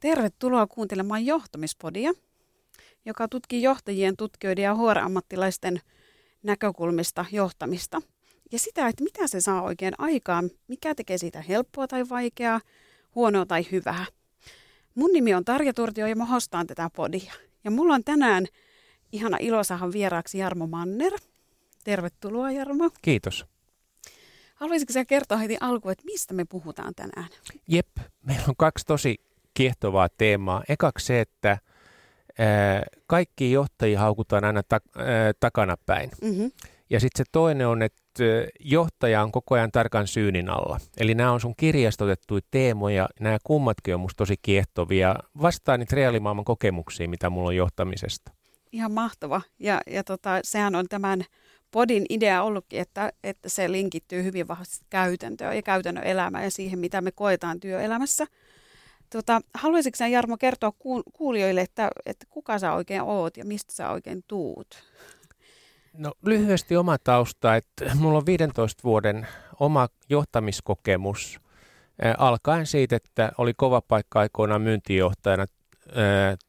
Tervetuloa kuuntelemaan Johtamispodia, joka tutkii johtajien, tutkijoiden ja HR-ammattilaisten näkökulmista johtamista. Ja sitä, että mitä se saa oikein aikaan, mikä tekee siitä helppoa tai vaikeaa, huonoa tai hyvää. Mun nimi on Tarja Turtio ja mä hostaan tätä podia. Ja mulla on tänään ihana ilo saada vieraaksi Jarmo Manner. Tervetuloa Jarmo. Kiitos. Haluaisitko sä kertoa heti alkuun, että mistä me puhutaan tänään? Jep, meillä on kaksi tosi kiehtovaa teemaa. Ekaksi se, että ää, kaikki johtajia haukutaan aina ta- ää, takanapäin. Mm-hmm. Ja sitten se toinen on, että johtaja on koko ajan tarkan syynin alla. Eli nämä on sun kirjastotettuja teemoja, nämä kummatkin on musta tosi kiehtovia. Vastaa niitä reaalimaailman kokemuksia, mitä mulla on johtamisesta. Ihan mahtava. Ja, ja tota, sehän on tämän podin idea ollutkin, että, että se linkittyy hyvin vahvasti käytäntöön ja käytännön elämään ja siihen, mitä me koetaan työelämässä. Tota, haluaisitko sinä Jarmo kertoa kuulijoille, että, että kuka sä oikein oot ja mistä sä oikein tuut? No lyhyesti oma tausta, että mulla on 15 vuoden oma johtamiskokemus alkaen siitä, että oli kova paikka aikoinaan myyntijohtajana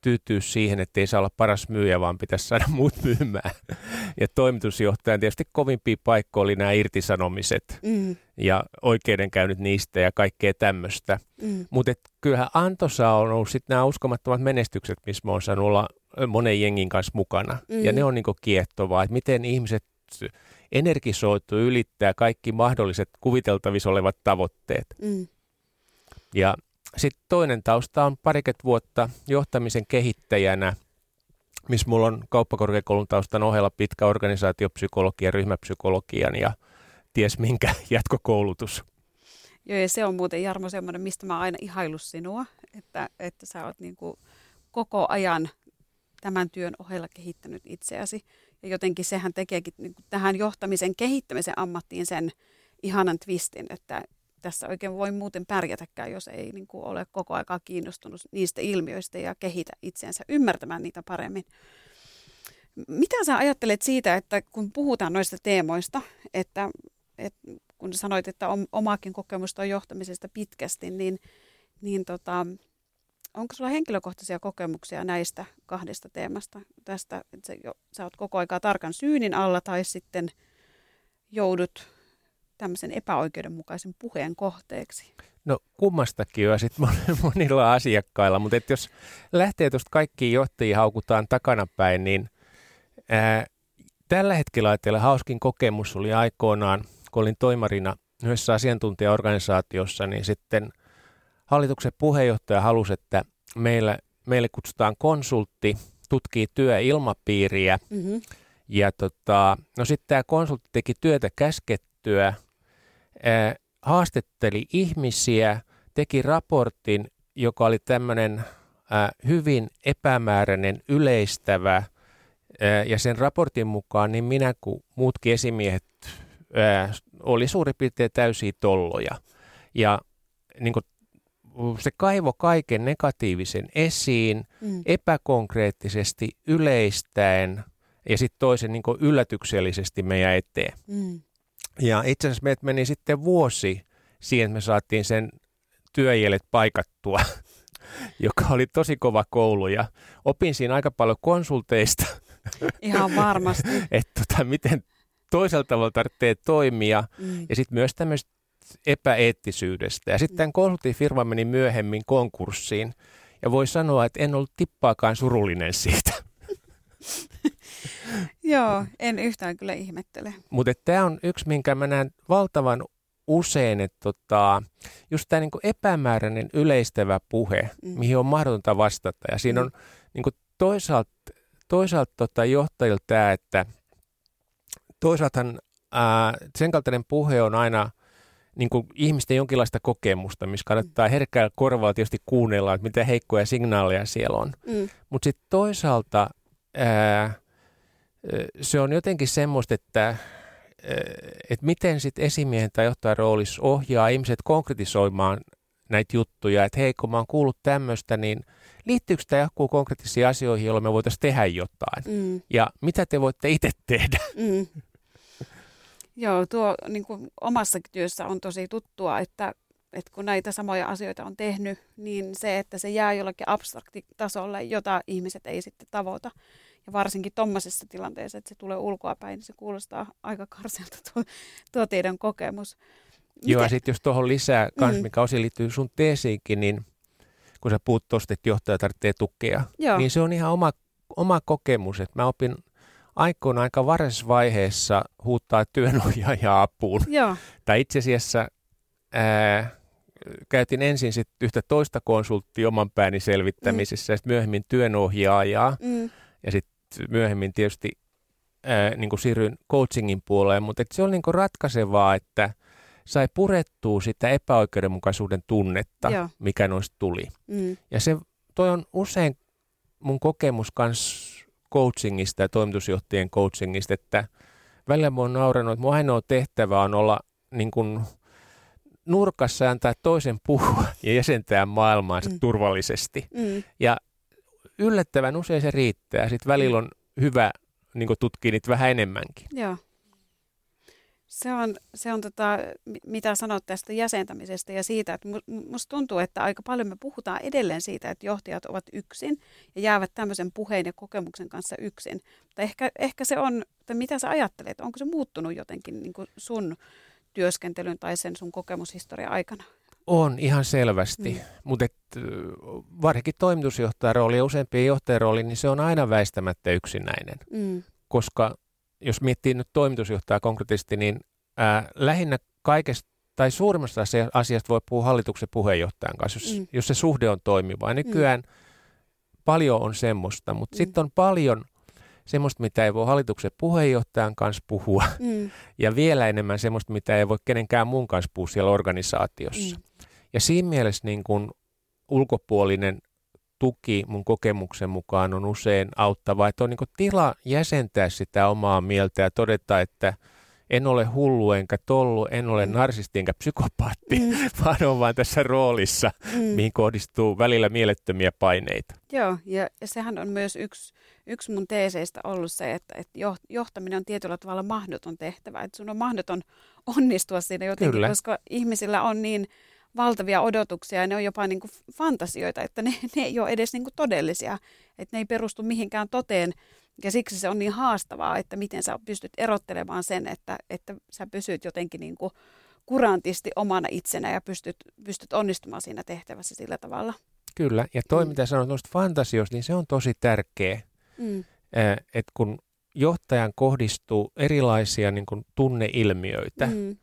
tyytyä siihen, että ei saa olla paras myyjä, vaan pitäisi saada muut myymään. Ja toimitusjohtajan tietysti kovimpia paikkoja oli nämä irtisanomiset mm. ja oikeudenkäynnit niistä ja kaikkea tämmöistä. Mm. Mutta kyllähän Antossa on ollut sitten nämä uskomattomat menestykset, missä mä oon saanut olla monen jengin kanssa mukana. Mm. Ja ne on niinku kiehtovaa, että miten ihmiset energisoitu ylittää kaikki mahdolliset kuviteltavissa olevat tavoitteet. Mm. Ja sitten toinen tausta on pariket vuotta johtamisen kehittäjänä, missä mulla on kauppakorkeakoulun taustan ohella pitkä organisaatiopsykologia, ryhmäpsykologian ja ties minkä jatkokoulutus. Joo, ja se on muuten Jarmo semmoinen, mistä mä aina ihaillut sinua, että, että sä oot niin kuin koko ajan tämän työn ohella kehittänyt itseäsi. Ja jotenkin sehän tekeekin niin kuin tähän johtamisen kehittämisen ammattiin sen ihanan twistin, että tässä oikein voi muuten pärjätäkään, jos ei niin kuin ole koko aikaa kiinnostunut niistä ilmiöistä ja kehitä itseensä ymmärtämään niitä paremmin. Mitä sä ajattelet siitä, että kun puhutaan noista teemoista, että, että kun sanoit, että omaakin kokemusta on johtamisesta pitkästi, niin, niin tota, onko sulla henkilökohtaisia kokemuksia näistä kahdesta teemasta? Tästä, että sä, jo, sä oot koko aikaa tarkan syynin alla tai sitten joudut tämmöisen epäoikeudenmukaisen puheen kohteeksi? No kummastakin jo sitten monilla asiakkailla, mutta et jos lähtee tuosta kaikkiin johtajia haukutaan takanapäin, niin ää, tällä hetkellä ajatellen hauskin kokemus oli aikoinaan, kun olin toimarina yhdessä asiantuntijaorganisaatiossa, niin sitten hallituksen puheenjohtaja halusi, että meillä, meille kutsutaan konsultti, tutkii työilmapiiriä, mm-hmm. ja tota, no sitten tämä konsultti teki työtä käskettyä, haastatteli ihmisiä, teki raportin, joka oli tämmöinen hyvin epämääräinen, yleistävä, ja sen raportin mukaan niin minä kuin muutkin esimiehet oli suurin piirtein täysiä tolloja. Ja niin kuin, se kaivo kaiken negatiivisen esiin, mm. epäkonkreettisesti, yleistäen ja sitten toisen niin yllätyksellisesti meidän eteen. Mm. Ja itse asiassa meitä meni sitten vuosi siihen, että me saatiin sen työjäljet paikattua, joka oli tosi kova koulu ja opin siinä aika paljon konsulteista. Ihan varmasti. että tota, miten toisella tavalla tarvitsee toimia mm. ja sitten myös tämmöistä epäeettisyydestä. Ja sitten tämän konsulttifirma meni myöhemmin konkurssiin ja voi sanoa, että en ollut tippaakaan surullinen siitä. Joo, en yhtään kyllä ihmettele. Mutta tämä on yksi, minkä mä näen valtavan usein, että tota, just tämä niinku epämääräinen yleistävä puhe, mm. mihin on mahdotonta vastata. Ja siinä mm. on niinku toisaalta, toisaalta tota johtajilta tämä, että toisaalta sen kaltainen puhe on aina niin kuin ihmisten jonkinlaista kokemusta, missä kannattaa mm. herkkää korvaa tietysti kuunnella, että mitä heikkoja signaaleja siellä on. Mm. Mutta sitten toisaalta ää, se on jotenkin semmoista, että, että miten sitten esimiehen tai johtajan roolissa ohjaa ihmiset konkretisoimaan näitä juttuja, että hei, kun mä oon kuullut tämmöistä, niin liittyykö tämä joku konkreettisiin asioihin, joilla me voitaisiin tehdä jotain? Mm. Ja mitä te voitte itse tehdä? Mm. Joo, tuo niin kuin omassa työssä on tosi tuttua, että, että kun näitä samoja asioita on tehnyt, niin se, että se jää jollakin abstraktitasolle, jota ihmiset ei sitten tavoita. Ja varsinkin tuommoisessa tilanteessa, että se tulee ulkoapäin, niin se kuulostaa aika karsialta tuo, tuo teidän kokemus. Miten? Joo, ja sitten jos tuohon lisää, kans, mm. mikä osin liittyy sun teesiinkin, niin kun sä puhut tuosta, että johtaja tarvitsee tukea, Joo. niin se on ihan oma, oma kokemus. Että mä opin aikoina aika varhaisessa vaiheessa huuttaa työnohjaajaa apuun. Joo. Tai itse asiassa ää, käytin ensin sit yhtä toista konsulttia oman pääni selvittämisessä mm. ja sitten myöhemmin työnohjaajaa. Mm. Ja sitten myöhemmin tietysti ää, niin kuin siirryin coachingin puoleen, mutta se oli niin kuin ratkaisevaa, että sai purettua sitä epäoikeudenmukaisuuden tunnetta, Joo. mikä noista tuli. Mm. Ja se toi on usein mun kokemus kanssa coachingista ja toimitusjohtajien coachingista, että välillä mä oon naurannut, että mun ainoa tehtävä on olla niin kuin nurkassa ja antaa toisen puhua ja jäsentää maailmaansa mm. turvallisesti. Mm. Ja yllättävän usein se riittää. Sitten välillä on hyvä niin tutkia niitä vähän enemmänkin. Joo. Se on, se on tota, mitä sanot tästä jäsentämisestä ja siitä, että musta tuntuu, että aika paljon me puhutaan edelleen siitä, että johtajat ovat yksin ja jäävät tämmöisen puheen ja kokemuksen kanssa yksin. Mutta ehkä, ehkä se on, että mitä sä ajattelet, onko se muuttunut jotenkin niin sun työskentelyn tai sen sun kokemushistoria aikana? On ihan selvästi, mm. mutta varsinkin toimitusjohtajan rooli ja useampien johtajan rooli, niin se on aina väistämättä yksinäinen, mm. koska jos miettii nyt toimitusjohtajaa konkreettisesti, niin ää, lähinnä kaikesta tai suurimmasta asiasta voi puhua hallituksen puheenjohtajan kanssa, jos, mm. jos se suhde on toimiva. Ja nykyään mm. paljon on semmoista, mutta mm. sitten on paljon semmoista, mitä ei voi hallituksen puheenjohtajan kanssa puhua, mm. ja vielä enemmän semmoista, mitä ei voi kenenkään muun kanssa puhua siellä organisaatiossa. Mm. Ja siinä mielessä niin kun ulkopuolinen tuki mun kokemuksen mukaan on usein auttava, että on niin tila jäsentää sitä omaa mieltä ja todeta, että en ole hullu enkä tollu, en ole mm. narsisti enkä psykopaatti, mm. vaan on vain tässä roolissa, mm. mihin kohdistuu välillä mielettömiä paineita. Joo, ja sehän on myös yksi, yksi mun teeseistä ollut se, että, että johtaminen on tietyllä tavalla mahdoton tehtävä, että sun on mahdoton onnistua siinä jotenkin, Kyllä. koska ihmisillä on niin valtavia odotuksia ja ne on jopa niin kuin fantasioita, että ne, ne ei ole edes niin kuin todellisia, että ne ei perustu mihinkään toteen ja siksi se on niin haastavaa, että miten sä pystyt erottelemaan sen, että, että sä pysyt jotenkin niin kuin kurantisti omana itsenä ja pystyt, pystyt onnistumaan siinä tehtävässä sillä tavalla. Kyllä, ja toi mm. mitä sanoit noista fantasioista, niin se on tosi tärkeä, mm. että kun johtajan kohdistuu erilaisia niin kuin tunneilmiöitä, mm.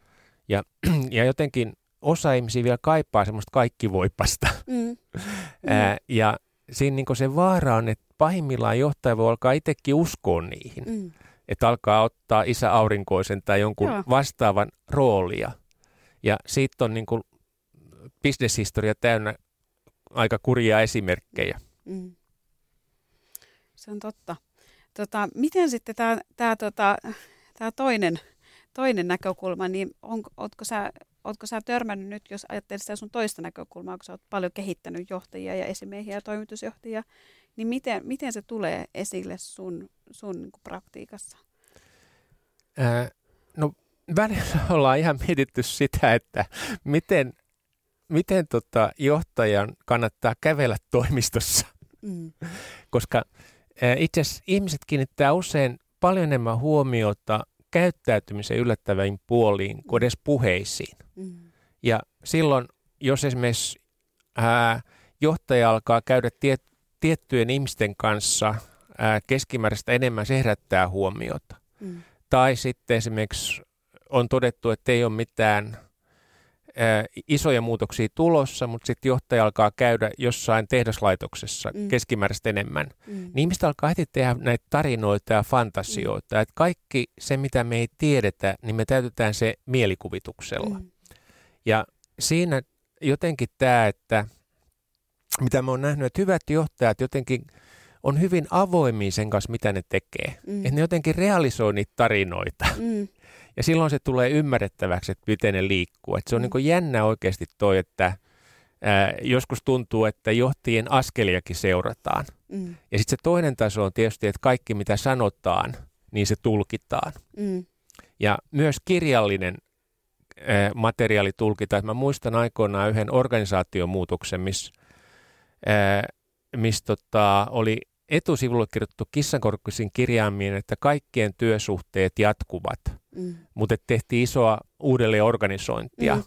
ja, ja jotenkin osa ihmisiä vielä kaipaa semmoista kaikkivoipasta. Mm. Ää, ja siinä niin se vaara on, että pahimmillaan johtaja voi alkaa itsekin uskoa niihin. Mm. Että alkaa ottaa isä aurinkoisen tai jonkun Joo. vastaavan roolia. Ja siitä on niin kuin bisneshistoria täynnä aika kurjia esimerkkejä. Mm. Se on totta. Tota, miten sitten tämä, tota, toinen, toinen näkökulma, niin on, ootko sä Oletko sä törmännyt nyt, jos ajattelet sitä sun toista näkökulmaa, kun sä oot paljon kehittänyt johtajia ja esimiehiä ja toimitusjohtajia, niin miten, miten se tulee esille sun, sun niin praktiikassa? Ää, no välillä ollaan ihan mietitty sitä, että miten, miten tota johtajan kannattaa kävellä toimistossa. Mm. Koska ää, itse asiassa ihmiset kiinnittää usein paljon enemmän huomiota käyttäytymisen yllättäviin puoliin kuin edes puheisiin. Mm. Ja silloin, jos esimerkiksi ää, johtaja alkaa käydä tiet, tiettyjen ihmisten kanssa ää, keskimääräistä enemmän, se herättää huomiota. Mm. Tai sitten esimerkiksi on todettu, että ei ole mitään ää, isoja muutoksia tulossa, mutta sitten johtaja alkaa käydä jossain tehdaslaitoksessa mm. keskimääräistä enemmän. Mm. Niin ihmiset alkaa heti tehdä näitä tarinoita ja fantasioita. Mm. Että kaikki se, mitä me ei tiedetä, niin me täytetään se mielikuvituksella. Mm. Ja siinä jotenkin tämä, että mitä mä oon nähnyt, että hyvät johtajat jotenkin on hyvin avoimia sen kanssa, mitä ne tekee. Mm. Että ne jotenkin realisoi niitä tarinoita. Mm. Ja silloin se tulee ymmärrettäväksi, että miten ne liikkuu. Että se on niin jännä oikeasti toi, että ää, joskus tuntuu, että johtajien askeliakin seurataan. Mm. Ja sitten se toinen taso on tietysti, että kaikki mitä sanotaan, niin se tulkitaan. Mm. Ja myös kirjallinen materiaalitulkita. Että mä muistan aikoinaan yhden organisaatiomuutoksen, missä miss, tota, oli etusivulle kirjoitettu kissankorkkuisin kirjaamiin, että kaikkien työsuhteet jatkuvat, mm. mutta tehtiin isoa uudelleen organisointia. Mm.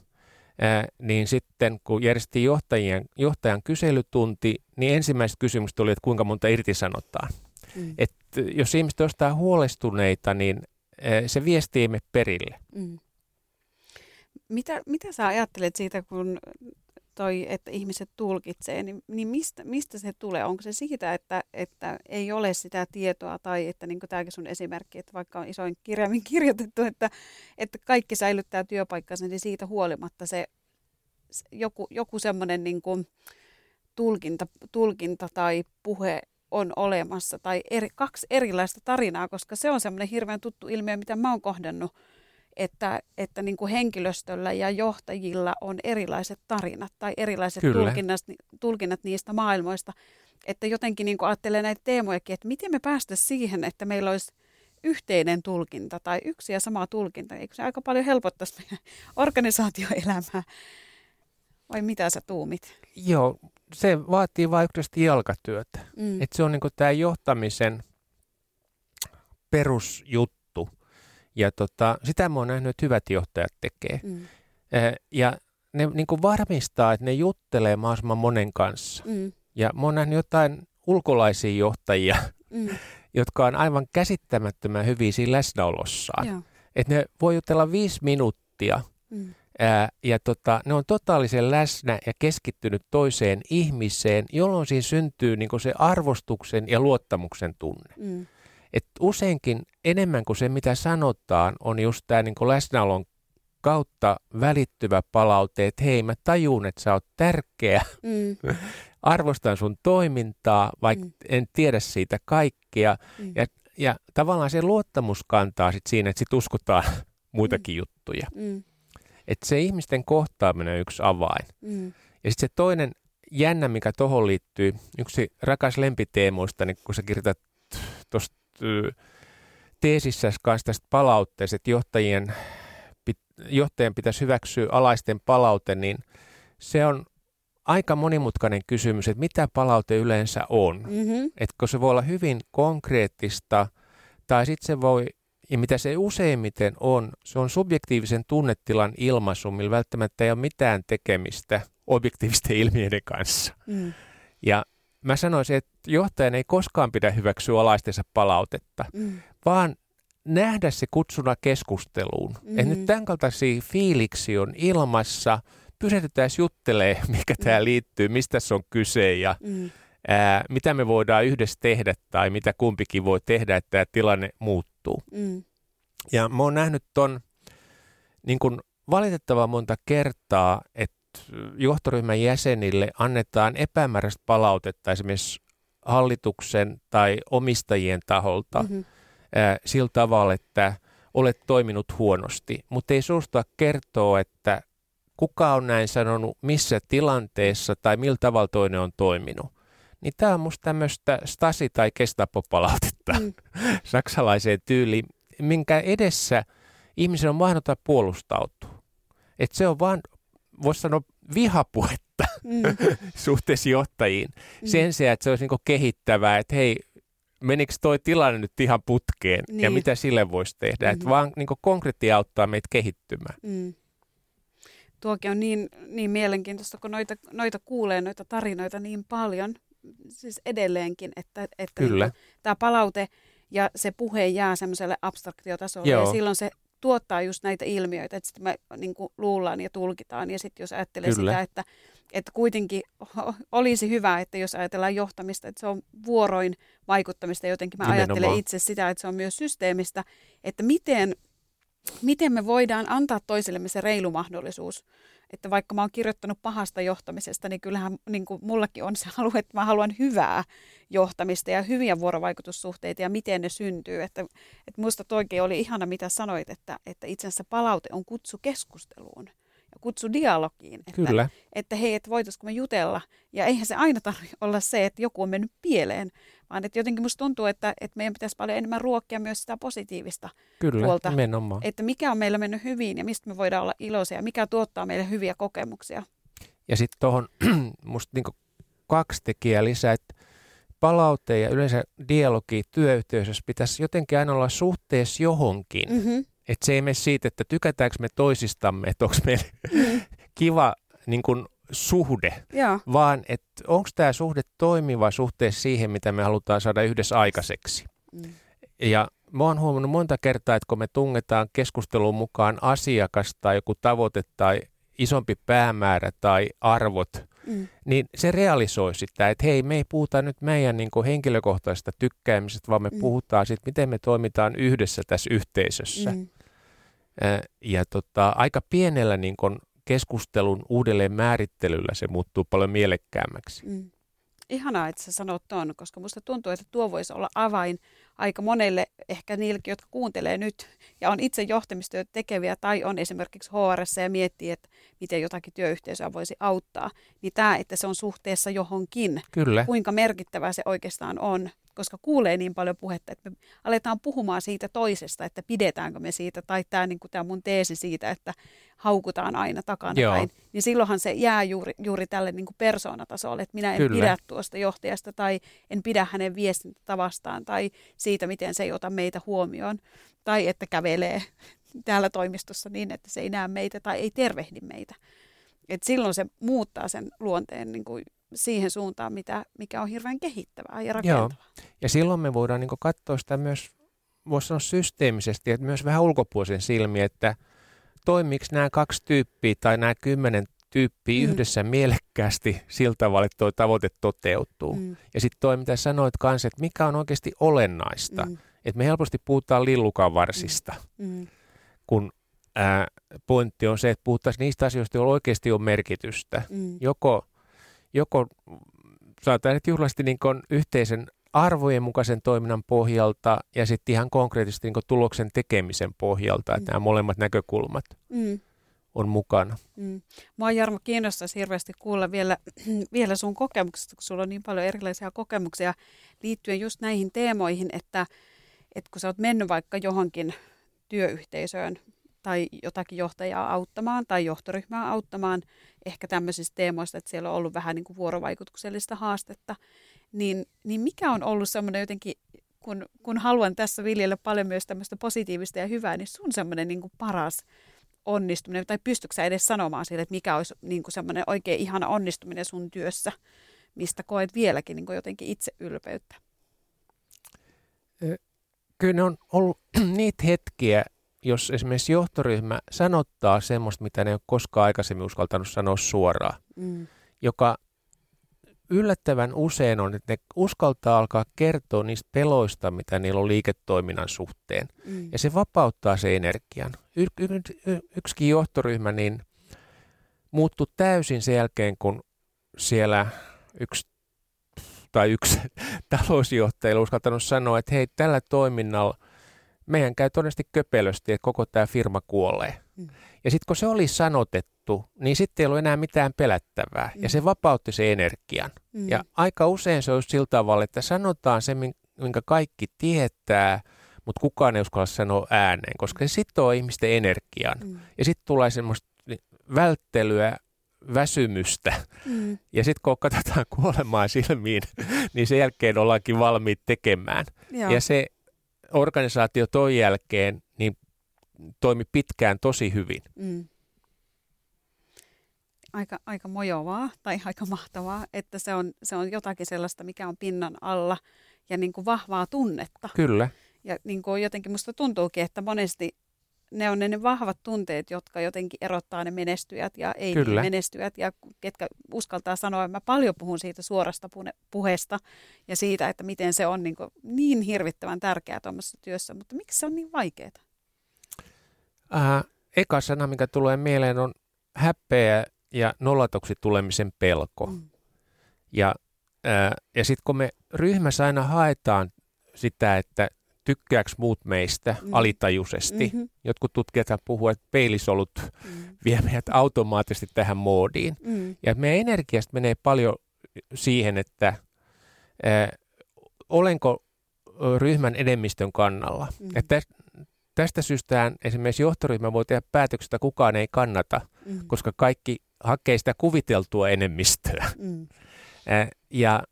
Ää, niin sitten kun järjestettiin johtajien, johtajan kyselytunti, niin ensimmäiset kysymykset oli, että kuinka monta irtisanotaan. Mm. Et jos ihmiset ostaa huolestuneita, niin ää, se viesti ei mene perille. Mm. Mitä, mitä sä ajattelet siitä, kun toi, että ihmiset tulkitsee, niin, niin mistä, mistä se tulee? Onko se siitä, että, että ei ole sitä tietoa tai että niin tämäkin sun esimerkki, että vaikka on isoin kirjaimin kirjoitettu, että, että kaikki säilyttää työpaikkansa, niin siitä huolimatta se, se joku, joku semmoinen niin tulkinta, tulkinta tai puhe on olemassa tai eri, kaksi erilaista tarinaa, koska se on semmoinen hirveän tuttu ilmiö, mitä mä oon kohdannut että, että niin kuin henkilöstöllä ja johtajilla on erilaiset tarinat tai erilaiset tulkinnat, tulkinnat niistä maailmoista. Että jotenkin niin kuin ajattelee näitä teemojakin, että miten me päästä siihen, että meillä olisi yhteinen tulkinta tai yksi ja sama tulkinta. Eikö se aika paljon helpottaisi meidän organisaatioelämää? Vai mitä sä tuumit? Joo, se vaatii vain yksinkertaisesti jalkatyötä. Mm. Et se on niin tämä johtamisen perusjuttu ja tota, sitä mä oon nähnyt, että hyvät johtajat tekee. Mm. Eh, ja ne niin kuin varmistaa, että ne juttelee mahdollisimman monen kanssa. Mm. Ja mä oon nähnyt jotain ulkolaisia johtajia, mm. jotka on aivan käsittämättömän hyviä siinä läsnäolossaan. Että ne voi jutella viisi minuuttia mm. ää, ja tota, ne on totaalisen läsnä ja keskittynyt toiseen ihmiseen, jolloin siinä syntyy niin se arvostuksen ja luottamuksen tunne. Mm. Et useinkin enemmän kuin se, mitä sanotaan, on just tämä niin läsnäolon kautta välittyvä palaute, että hei, mä tajun, että sä oot tärkeä, mm. arvostan sun toimintaa, vaikka mm. en tiedä siitä kaikkea. Mm. Ja, ja tavallaan se luottamus kantaa sit siinä, että sit uskotaan muitakin mm. juttuja. Mm. Että se ihmisten kohtaaminen on yksi avain. Mm. Ja sitten se toinen jännä, mikä tuohon liittyy, yksi rakas lempiteemoista, niin kun sä kirjoitat tuosta teesissä kanssa tästä palautteesta, että johtajien, johtajan pitäisi hyväksyä alaisten palaute, niin se on aika monimutkainen kysymys, että mitä palaute yleensä on. Mm-hmm. Että kun se voi olla hyvin konkreettista, tai sitten se voi, ja mitä se useimmiten on, se on subjektiivisen tunnetilan ilmaisu, millä välttämättä ei ole mitään tekemistä objektiivisten ilmiöiden kanssa. Mm. Ja mä sanoisin, että johtajan ei koskaan pidä hyväksyä alaistensa palautetta, mm. vaan nähdä se kutsuna keskusteluun. Mm-hmm. Että nyt tämän kaltaisia fiiliksi on ilmassa, pysähdytään juttelee, mikä mm. tämä liittyy, mistä se on kyse ja mm. ää, mitä me voidaan yhdessä tehdä tai mitä kumpikin voi tehdä, että tämä tilanne muuttuu. Mm. Ja mä oon nähnyt ton niin kun valitettavan monta kertaa, että johtoryhmän jäsenille annetaan epämääräistä palautetta esimerkiksi hallituksen tai omistajien taholta mm-hmm. ää, sillä tavalla, että olet toiminut huonosti, mutta ei suosta kertoa, että kuka on näin sanonut, missä tilanteessa tai millä tavalla toinen on toiminut. Niin tämä on musta tämmöistä stasi- tai kestapopalautetta mm. saksalaiseen tyyliin, minkä edessä ihmisen on mahdotonta puolustautua. Et se on vaan voisi sanoa vihapuhetta mm. suhteessa johtajiin. Mm. Sen sijaan, että se olisi niin kehittävää, että hei, menikö toi tilanne nyt ihan putkeen niin. ja mitä sille voisi tehdä. Mm. Että vaan niin konkreettia auttaa meitä kehittymään. Mm. Tuokin on niin, niin mielenkiintoista, kun noita, noita kuulee, noita tarinoita niin paljon, siis edelleenkin, että, että niin tämä palaute ja se puhe jää semmoiselle abstraktiotasolle Joo. ja silloin se tuottaa just näitä ilmiöitä, että sitten me niin kuin luullaan ja tulkitaan. Ja sitten jos ajattelee Kyllä. sitä, että, että kuitenkin olisi hyvä, että jos ajatellaan johtamista, että se on vuoroin vaikuttamista, jotenkin mä Nimenomaan. ajattelen itse sitä, että se on myös systeemistä, että miten, miten me voidaan antaa toisillemme se reilu mahdollisuus että vaikka mä oon kirjoittanut pahasta johtamisesta, niin kyllähän niin kuin mullakin on se alue, että mä haluan hyvää johtamista ja hyviä vuorovaikutussuhteita ja miten ne syntyy. Että, että muista toikin oli ihana, mitä sanoit, että, että itse asiassa palaute on kutsu keskusteluun. Kutsu dialogiin. Että, Kyllä. Että hei, että voitaisiko me jutella. Ja eihän se aina tarvitse olla se, että joku on mennyt pieleen, vaan että jotenkin musta tuntuu, että, että meidän pitäisi paljon enemmän ruokkia myös sitä positiivista Kyllä, puolta. nimenomaan. Että mikä on meillä mennyt hyvin ja mistä me voidaan olla iloisia ja mikä tuottaa meille hyviä kokemuksia. Ja sitten tuohon musta niinku kaksi tekijää lisää, että palaute ja yleensä dialogi työyhteisössä pitäisi jotenkin aina olla suhteessa johonkin. Mm-hmm. Että se ei mene siitä, että tykätäänkö me toisistamme, että onko meillä Mm. kiva niin kun, suhde, Joo. vaan että onko tämä suhde toimiva suhteessa siihen, mitä me halutaan saada yhdessä aikaiseksi. Mm. Ja mä oon huomannut monta kertaa, että kun me tungetaan keskusteluun mukaan asiakas tai joku tavoite tai isompi päämäärä tai arvot, Mm. niin se realisoi sitä, että hei, me ei puhuta nyt meidän niin kuin henkilökohtaisesta tykkäämisestä, vaan me Mm. puhutaan siitä, miten me toimitaan yhdessä tässä yhteisössä. Mm. Ja tota, aika pienellä niin kuin keskustelun uudelleen määrittelyllä se muuttuu paljon mielekkäämmäksi. Mm. Ihanaa, että sä sanot ton, koska musta tuntuu, että tuo voisi olla avain aika monelle, ehkä niillekin, jotka kuuntelee nyt ja on itse johtamistyötä tekeviä tai on esimerkiksi HRS ja miettii, että miten jotakin työyhteisöä voisi auttaa, niin tämä, että se on suhteessa johonkin, Kyllä, kuinka merkittävää se oikeastaan on, koska kuulee niin paljon puhetta, että me aletaan puhumaan siitä toisesta, että pidetäänkö me siitä, tai tämä niin kuin mun teesi siitä, että haukutaan aina takana Joo. päin, niin silloinhan se jää juuri, juuri tälle niin kuin persoonatasolle, että minä en Kyllä. pidä tuosta johtajasta, tai en pidä hänen viestintätavastaan, tai siitä, miten se ei ota meitä huomioon, tai että kävelee täällä toimistossa niin, että se ei näe meitä tai ei tervehdi meitä. Et silloin se muuttaa sen luonteen niin kuin siihen suuntaan, mitä, mikä on hirveän kehittävää ja rakentavaa. ja silloin me voidaan niin katsoa sitä myös, voisi sanoa systeemisesti, että myös vähän ulkopuolisen silmi, että toimiiko nämä kaksi tyyppiä tai nämä kymmenen tyyppiä Mm. mm. yhdessä mielekkäästi sillä tavalla, että tuo tavoite toteutuu. Mm. Mm, Ja sitten toi, mitä sanoit kanssa, että mikä on oikeasti olennaista. Mm. mm, Että me helposti puhutaan lillukan varsista, mm, kun ää, pointti on se, että puhuttaisiin niistä asioista, joilla oikeasti on merkitystä. mm, Joko, joko saattaa nyt juhlasti niin kuin yhteisen arvojen mukaisen toiminnan pohjalta ja sitten ihan konkreettisesti niin kuin tuloksen tekemisen pohjalta, että Mm. nämä molemmat näkökulmat mm, on mukana. mm. Mua Jarmo kiinnostaisi hirveästi kuulla vielä, vielä sun kokemuksista, kun sulla on niin paljon erilaisia kokemuksia liittyen just näihin teemoihin, että, että kun sä oot mennyt vaikka johonkin työyhteisöön tai jotakin johtajaa auttamaan tai johtoryhmää auttamaan ehkä tämmöisistä teemoista, että siellä on ollut vähän niin kuin vuorovaikutuksellista haastetta, niin, niin mikä on ollut semmoinen jotenkin, kun, kun haluan tässä viljellä paljon myös tämmöistä positiivista ja hyvää, niin sun semmoinen niin kuin paras onnistuminen, tai pystytkö sä edes sanomaan siitä, että mikä olisi niin kuin semmoinen oikein ihana onnistuminen sun työssä, mistä koet vieläkin niin kuin jotenkin itse ylpeyttä? Kyllä ne on ollut niitä hetkiä, jos esimerkiksi johtoryhmä sanottaa semmoista, mitä ne ei ole koskaan aikaisemmin uskaltanut sanoa suoraan, Mm. joka yllättävän usein on, että ne uskaltaa alkaa kertoa niistä peloista, mitä niillä on liiketoiminnan suhteen. Mm. Ja se vapauttaa se energian. Y- y- y- yksikin johtoryhmä niin muuttui täysin sen jälkeen, kun siellä yksi tai yksi talousjohtaja uskaltanut sanoa, että hei, tällä toiminnalla meidän käy todennäköisesti köpelösti, että koko tämä firma kuolee. Mm. Ja sitten kun se oli sanotettu, niin sitten ei ollut enää mitään pelättävää. Mm. Ja se vapautti sen energian. Mm. Ja aika usein se on sillä tavalla, että sanotaan se, min- minkä kaikki tietää, mutta kukaan ei uskalla sanoa ääneen, koska se sitoo ihmisten energian. Mm. Ja sitten tulee semmoista ni- välttelyä, väsymystä. Mm. Ja sitten kun katsotaan kuolemaa silmiin, niin sen jälkeen ollaankin valmiit tekemään. Joo. Ja se organisaatio toi jälkeen niin toimi pitkään tosi hyvin. Mm. Aika, aika mojovaa tai aika mahtavaa, että se on, se on jotakin sellaista, mikä on pinnan alla ja niin kuin vahvaa tunnetta. Kyllä, Ja niin kuin jotenkin musta tuntuukin, että monesti ne on ne, ne vahvat tunteet, jotka jotenkin erottaa ne menestyjät ja ei Kyllä. menestyjät. Ja ketkä uskaltaa sanoa, mä paljon puhun siitä suorasta puheesta ja siitä, että miten se on niin, kuin niin hirvittävän tärkeää tuommoisessa työssä. Mutta miksi se on niin vaikeaa? Äh, eka sana, mikä tulee mieleen, on häpeä ja nollatoksi tulemisen pelko. Mm. Ja, äh, ja sitten kun me ryhmässä aina haetaan sitä, että tykkääkö muut meistä mm. alitajuisesti. Mm-hmm. Jotkut tutkijat puhuvat, että peilisolut mm. vie meidät automaattisesti tähän moodiin. Mm. Ja meidän energiasta menee paljon siihen, että äh, olenko ryhmän enemmistön kannalla. Mm. Että tästä syystä esimerkiksi johtoryhmä voi tehdä päätöksestä, että kukaan ei kannata, mm. koska kaikki hakee sitä kuviteltua enemmistöä. Mm. Äh, ja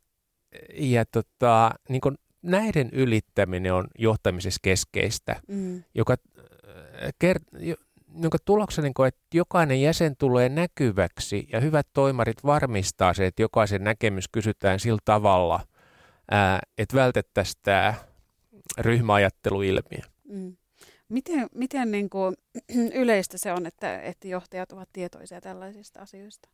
ja tota, niin näiden ylittäminen on johtamisessa keskeistä, mm. joka, äh, kert- jonka tuloksena, niin että jokainen jäsen tulee näkyväksi ja hyvät toimarit varmistaa se, että jokaisen näkemys kysytään sillä tavalla, ää, että vältettäisiin tämä ryhmäajatteluilmiö. Mm. Miten, miten niin kuin yleistä se on, että, että johtajat ovat tietoisia tällaisista asioista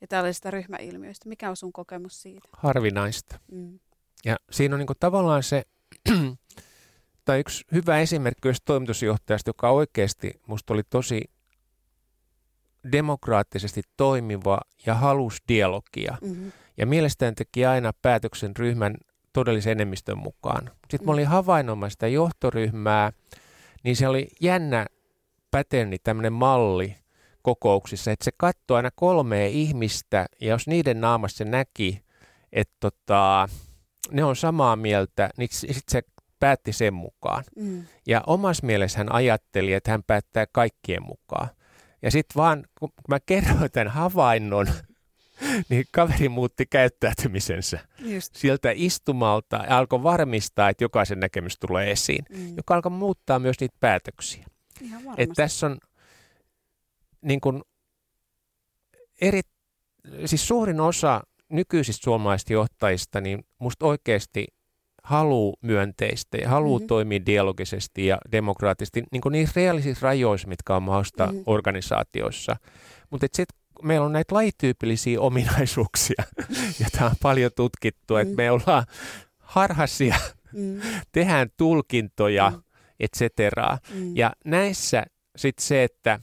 ja tällaisista ryhmäilmiöistä? Mikä on sun kokemus siitä? Harvinaista. Mm. Ja siinä on niin kuin tavallaan se, tai yksi hyvä esimerkki olisi toimitusjohtajasta, joka oikeasti musta oli tosi demokraattisesti toimiva ja halusi dialogia. Mm-hmm. Ja mielestäni teki aina päätöksen ryhmän todellisen enemmistön mukaan. Sitten mm-hmm. mä olin havainnoimassa sitä johtoryhmää, niin se oli jännä päterni, tämmöinen malli kokouksissa, että se katsoi aina kolmea ihmistä, ja jos niiden naamassa se näki, että tota, ne on samaa mieltä, niin sitten se päätti sen mukaan. Mm. Ja omassa mielessä hän ajatteli, että hän päättää kaikkien mukaan. Ja sitten vaan, kun mä kerroin tämän havainnon, niin kaveri muutti käyttäytymisensä Just. sieltä istumalta ja alkoi varmistaa, että jokaisen näkemys tulee esiin, mm. joka alkoi muuttaa myös niitä päätöksiä. Että tässä on niin kuin eri, siis suurin osa nykyisistä suomalaisista johtajista, niin musta oikeasti haluu myönteistä ja haluu mm-hmm. toimia dialogisesti ja demokraattisesti niin kuin niissä reaalisissa rajoissa, mitkä on mahdollista mm-hmm. organisaatioissa. Mutta sitten meillä on näitä lajityypillisiä ominaisuuksia, joita on paljon tutkittu, mm-hmm. että me ollaan harhaisia, mm-hmm. tehdään tulkintoja, mm-hmm. et cetera. Mm-hmm. Ja näissä sitten se, että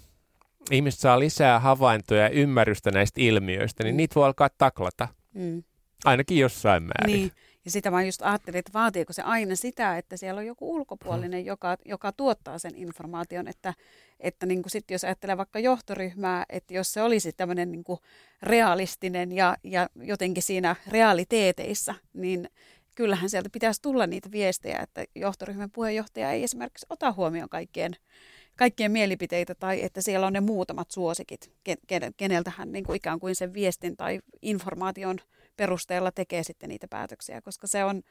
ihmiset saa lisää havaintoja ja ymmärrystä näistä ilmiöistä, niin mm. niitä voi alkaa taklata. Mm. Ainakin jossain määrin. Niin. Ja sitä mä just ajattelin, että vaatiiko se aina sitä, että siellä on joku ulkopuolinen, hmm. joka, joka tuottaa sen informaation, että, että niin kuin sit jos ajattelee vaikka johtoryhmää, että jos se olisi tämmöinen niin kuin realistinen ja, ja jotenkin siinä realiteeteissa, niin kyllähän sieltä pitäisi tulla niitä viestejä, että johtoryhmän puheenjohtaja ei esimerkiksi ota huomioon kaikkien kaikkien mielipiteitä tai että siellä on ne muutamat suosikit, keneltä hän niin kuin ikään kuin sen viestin tai informaation perusteella tekee sitten niitä päätöksiä, koska se on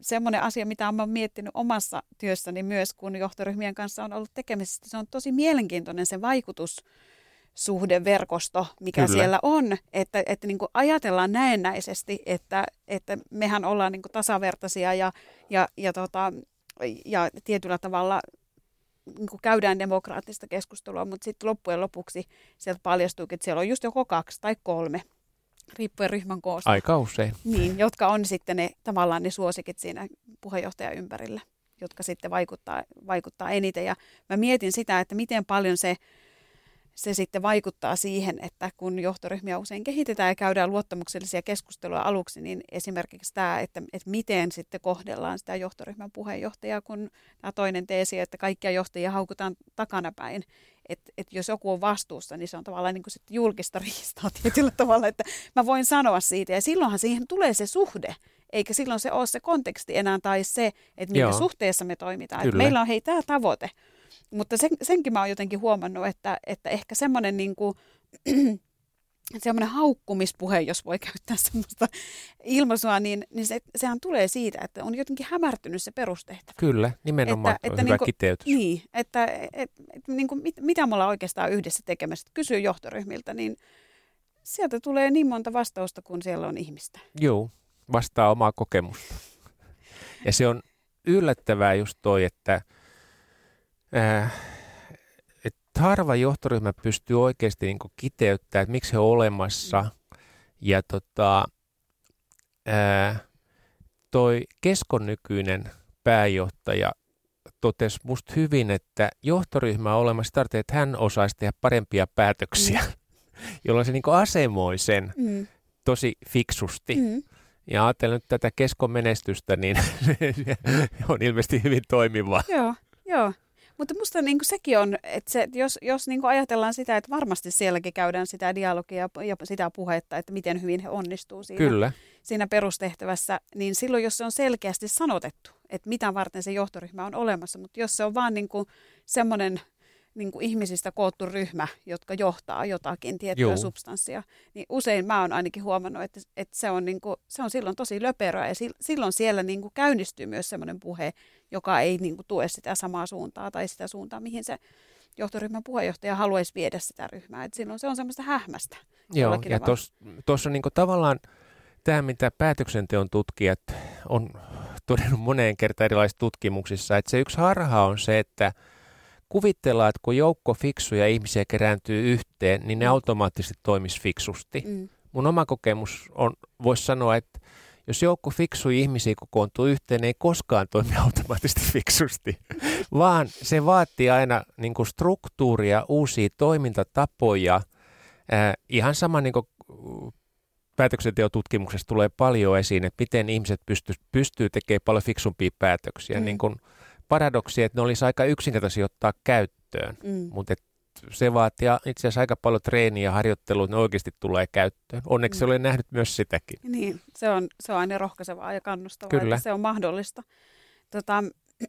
semmoinen asia, mitä olen miettinyt omassa työssäni myös, kun johtoryhmien kanssa on ollut tekemisissä. Se on tosi mielenkiintoinen se vaikutus, suhdeverkosto, mikä Kyllä. siellä on, että, että niin kuin ajatellaan näennäisesti, että, että mehän ollaan niin kuin tasavertaisia ja, ja, ja, tota, ja tietyllä tavalla niin kuin käydään demokraattista keskustelua, mutta sitten loppujen lopuksi sieltä paljastuukin, että siellä on just joko kaksi tai kolme, riippuen ryhmän koosta. Aika usein. Niin, jotka on sitten ne tavallaan ne suosikit siinä puheenjohtajan ympärillä, jotka sitten vaikuttaa, vaikuttaa eniten. Ja mä mietin sitä, että miten paljon se se sitten vaikuttaa siihen, että kun johtoryhmiä usein kehitetään ja käydään luottamuksellisia keskusteluja aluksi, niin esimerkiksi tämä, että, että miten sitten kohdellaan sitä johtoryhmän puheenjohtajaa, kun tämä toinen teesi, että kaikkia johtajia haukutaan takanapäin, että, että jos joku on vastuussa, niin se on tavallaan niin kuin sitten julkista riistaa tietyllä tavalla, että mä voin sanoa siitä ja silloinhan siihen tulee se suhde, eikä silloin se ole se konteksti enää tai se, että minkä Joo. suhteessa me toimitaan. Että meillä on hei tämä tavoite, mutta sen, senkin mä oon jotenkin huomannut, että, että ehkä semmoinen niin kuin, semmoinen haukkumispuhe, jos voi käyttää semmoista ilmaisua, niin, niin se, sehän tulee siitä, että on jotenkin hämärtynyt se perustehtävä. Kyllä, nimenomaan että, että hyvä niin kuin, kiteytys. Niin, että et, et, niin kuin, mit, mitä me ollaan oikeastaan yhdessä tekemässä, kysyy johtoryhmiltä, niin sieltä tulee niin monta vastausta, kun siellä on ihmistä. Joo, vastaa omaa kokemusta. Ja se on yllättävää just toi, että – äh, että harva johtoryhmä pystyy oikeasti niin kiteyttämään, että miksi he on olemassa. Ja tota, äh, toi Keskon nykyinen pääjohtaja totesi musta hyvin, että johtoryhmä on olemassa tarvitsee, että hän osaisi tehdä parempia päätöksiä, mm. jolloin se niin asemoi sen mm. tosi fiksusti. Mm. Ja ajattelen nyt tätä keskon menestystä, niin on ilmeisesti hyvin toimiva. Joo, joo. Mutta musta niin sekin on, että se, jos, jos niin ajatellaan sitä, että varmasti sielläkin käydään sitä dialogia ja sitä puhetta, että miten hyvin he onnistuu siinä, Kyllä. siinä perustehtävässä, niin silloin jos se on selkeästi sanotettu, että mitä varten se johtoryhmä on olemassa, mutta jos se on vaan niin semmoinen niin kuin ihmisistä koottu ryhmä, jotka johtaa jotakin tiettyä Juu. substanssia, niin usein mä oon ainakin huomannut, että, että se, on niin kuin, se on silloin tosi löperöä ja silloin siellä niin kuin käynnistyy myös semmoinen puhe, joka ei niin kuin tue sitä samaa suuntaa tai sitä suuntaa, mihin se johtoryhmän puheenjohtaja haluaisi viedä sitä ryhmää. Et silloin se on semmoista hähmästä. Joo, ja tuossa niin tavallaan tämä, mitä päätöksenteon tutkijat on todennut moneen kertaan erilaisissa tutkimuksissa, että se yksi harha on se, että – kuvitellaan, että kun joukko fiksuja ihmisiä kerääntyy yhteen, niin ne mm. automaattisesti toimisi fiksusti. Mm. Mun oma kokemus on, voisi sanoa, että jos joukko fiksuja ihmisiä kokoontuu yhteen, ne ei koskaan toimi automaattisesti fiksusti, vaan se vaatii aina niin kuin struktuuria, uusia toimintatapoja. Äh, ihan sama niin kuin päätöksenteotutkimuksessa tulee paljon esiin, että miten ihmiset pystyy, pystyy tekemään paljon fiksumpia päätöksiä. Mm. Niin kuin paradoksi, että ne olisi aika yksinkertaisia ottaa käyttöön, mm. mutta se vaatii itse asiassa aika paljon treeniä ja harjoittelua, että ne oikeasti tulee käyttöön. Onneksi mm. olen nähnyt myös sitäkin. Niin, se on, se on aina rohkaisevaa ja kannustavaa, Kyllä. että se on mahdollista. Tota,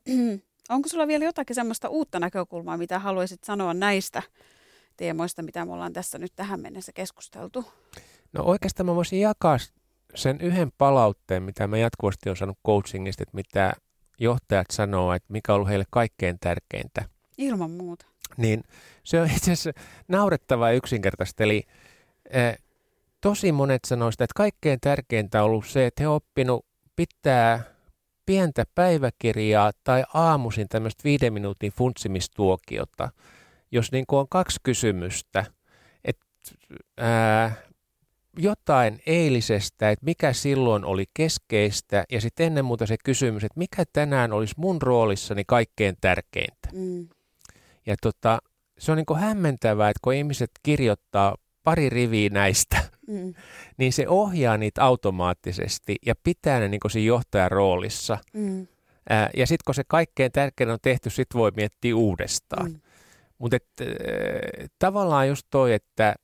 onko sulla vielä jotakin semmoista uutta näkökulmaa, mitä haluaisit sanoa näistä teemoista, mitä me ollaan tässä nyt tähän mennessä keskusteltu? No oikeastaan mä voisin jakaa sen yhden palautteen, mitä mä jatkuvasti olen saanut coachingista, että mitä johtajat sanoo, että mikä on ollut heille kaikkein tärkeintä. Ilman muuta. Niin se on itse asiassa naurettava yksinkertaisesti. Eli eh, tosi monet sanoo sitä, että kaikkein tärkeintä on ollut se, että he on oppinut pitää pientä päiväkirjaa tai aamuisin tämmöistä viiden minuutin funtsimistuokiota, jos niin kuin on kaksi kysymystä, että ää, jotain eilisestä, että mikä silloin oli keskeistä ja sitten ennen muuta se kysymys, että mikä tänään olisi mun roolissani kaikkein tärkeintä. Mm. Ja tota, se on niin kuin hämmentävää, että kun ihmiset kirjoittaa pari riviä näistä, mm. niin se ohjaa niitä automaattisesti ja pitää ne niin kuin siinä johtajan roolissa. Mm. Ää, ja sitten kun se kaikkein tärkein on tehty, sitten voi miettiä uudestaan. Mm. Mutta tavallaan just toi, että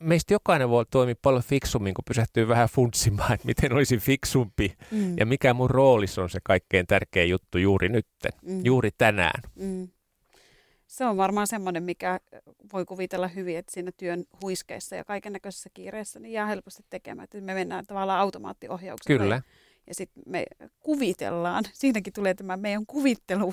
meistä jokainen voi toimia paljon fiksummin, kun pysähtyy vähän funtsimaan, että miten olisi fiksumpi mm. ja mikä mun roolissa on se kaikkein tärkein juttu juuri nytten, mm. juuri tänään. Mm. Se on varmaan semmoinen, mikä voi kuvitella hyvin, että siinä työn huiskeissa ja kaiken näköisessä kiireessä niin jää helposti tekemään. Että me mennään tavallaan automaattiohjauksella. Kyllä. Ja, sitten me kuvitellaan, siinäkin tulee tämä meidän kuvittelu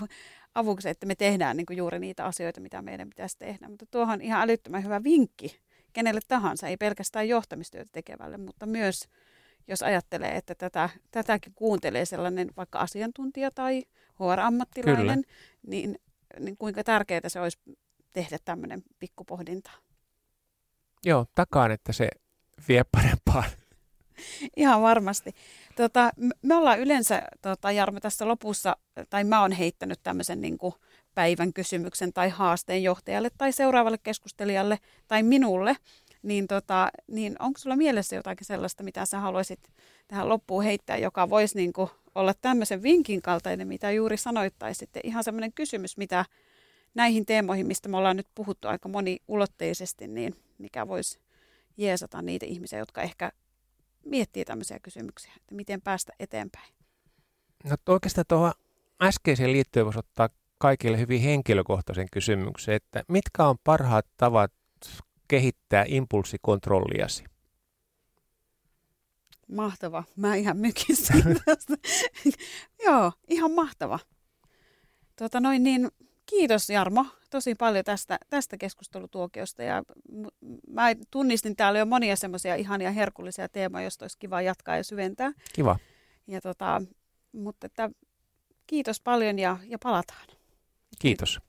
avuksi, että me tehdään niin kuin juuri niitä asioita, mitä meidän pitäisi tehdä. Mutta tuohon on ihan älyttömän hyvä vinkki kenelle tahansa, ei pelkästään johtamistyötä tekevälle, mutta myös jos ajattelee, että tätä, tätäkin kuuntelee sellainen vaikka asiantuntija tai HR-ammattilainen, niin, niin kuinka tärkeää se olisi tehdä tämmöinen pikkupohdinta. Joo, takaan, että se vie parempaan. Ihan varmasti. Tota, me ollaan yleensä, tota, Jarmo, tässä lopussa, tai mä oon heittänyt tämmöisen niin kuin, päivän kysymyksen tai haasteen johtajalle tai seuraavalle keskustelijalle tai minulle, niin, tota, niin onko sulla mielessä jotakin sellaista, mitä sä haluaisit tähän loppuun heittää, joka voisi niin kuin olla tämmöisen vinkin kaltainen, mitä juuri sanoit, tai sitten ihan semmoinen kysymys, mitä näihin teemoihin, mistä me ollaan nyt puhuttu aika moniulotteisesti, niin mikä voisi jeesata niitä ihmisiä, jotka ehkä miettii tämmöisiä kysymyksiä, että miten päästä eteenpäin? No oikeastaan tuohon äskeiseen liittyen voisi ottaa kaikille hyvin henkilökohtaisen kysymyksen, että mitkä on parhaat tavat kehittää impulssikontrolliasi? Mahtava. Mä ihan mykissä tästä. Joo, ihan mahtava. Tuota noin, niin kiitos Jarmo tosi paljon tästä, tästä keskustelutuokiosta. Ja mä tunnistin täällä jo monia semmoisia ihania herkullisia teemoja, joista olisi kiva jatkaa ja syventää. Kiva. Ja tota, mutta että kiitos paljon ja, ja palataan. Kiitos.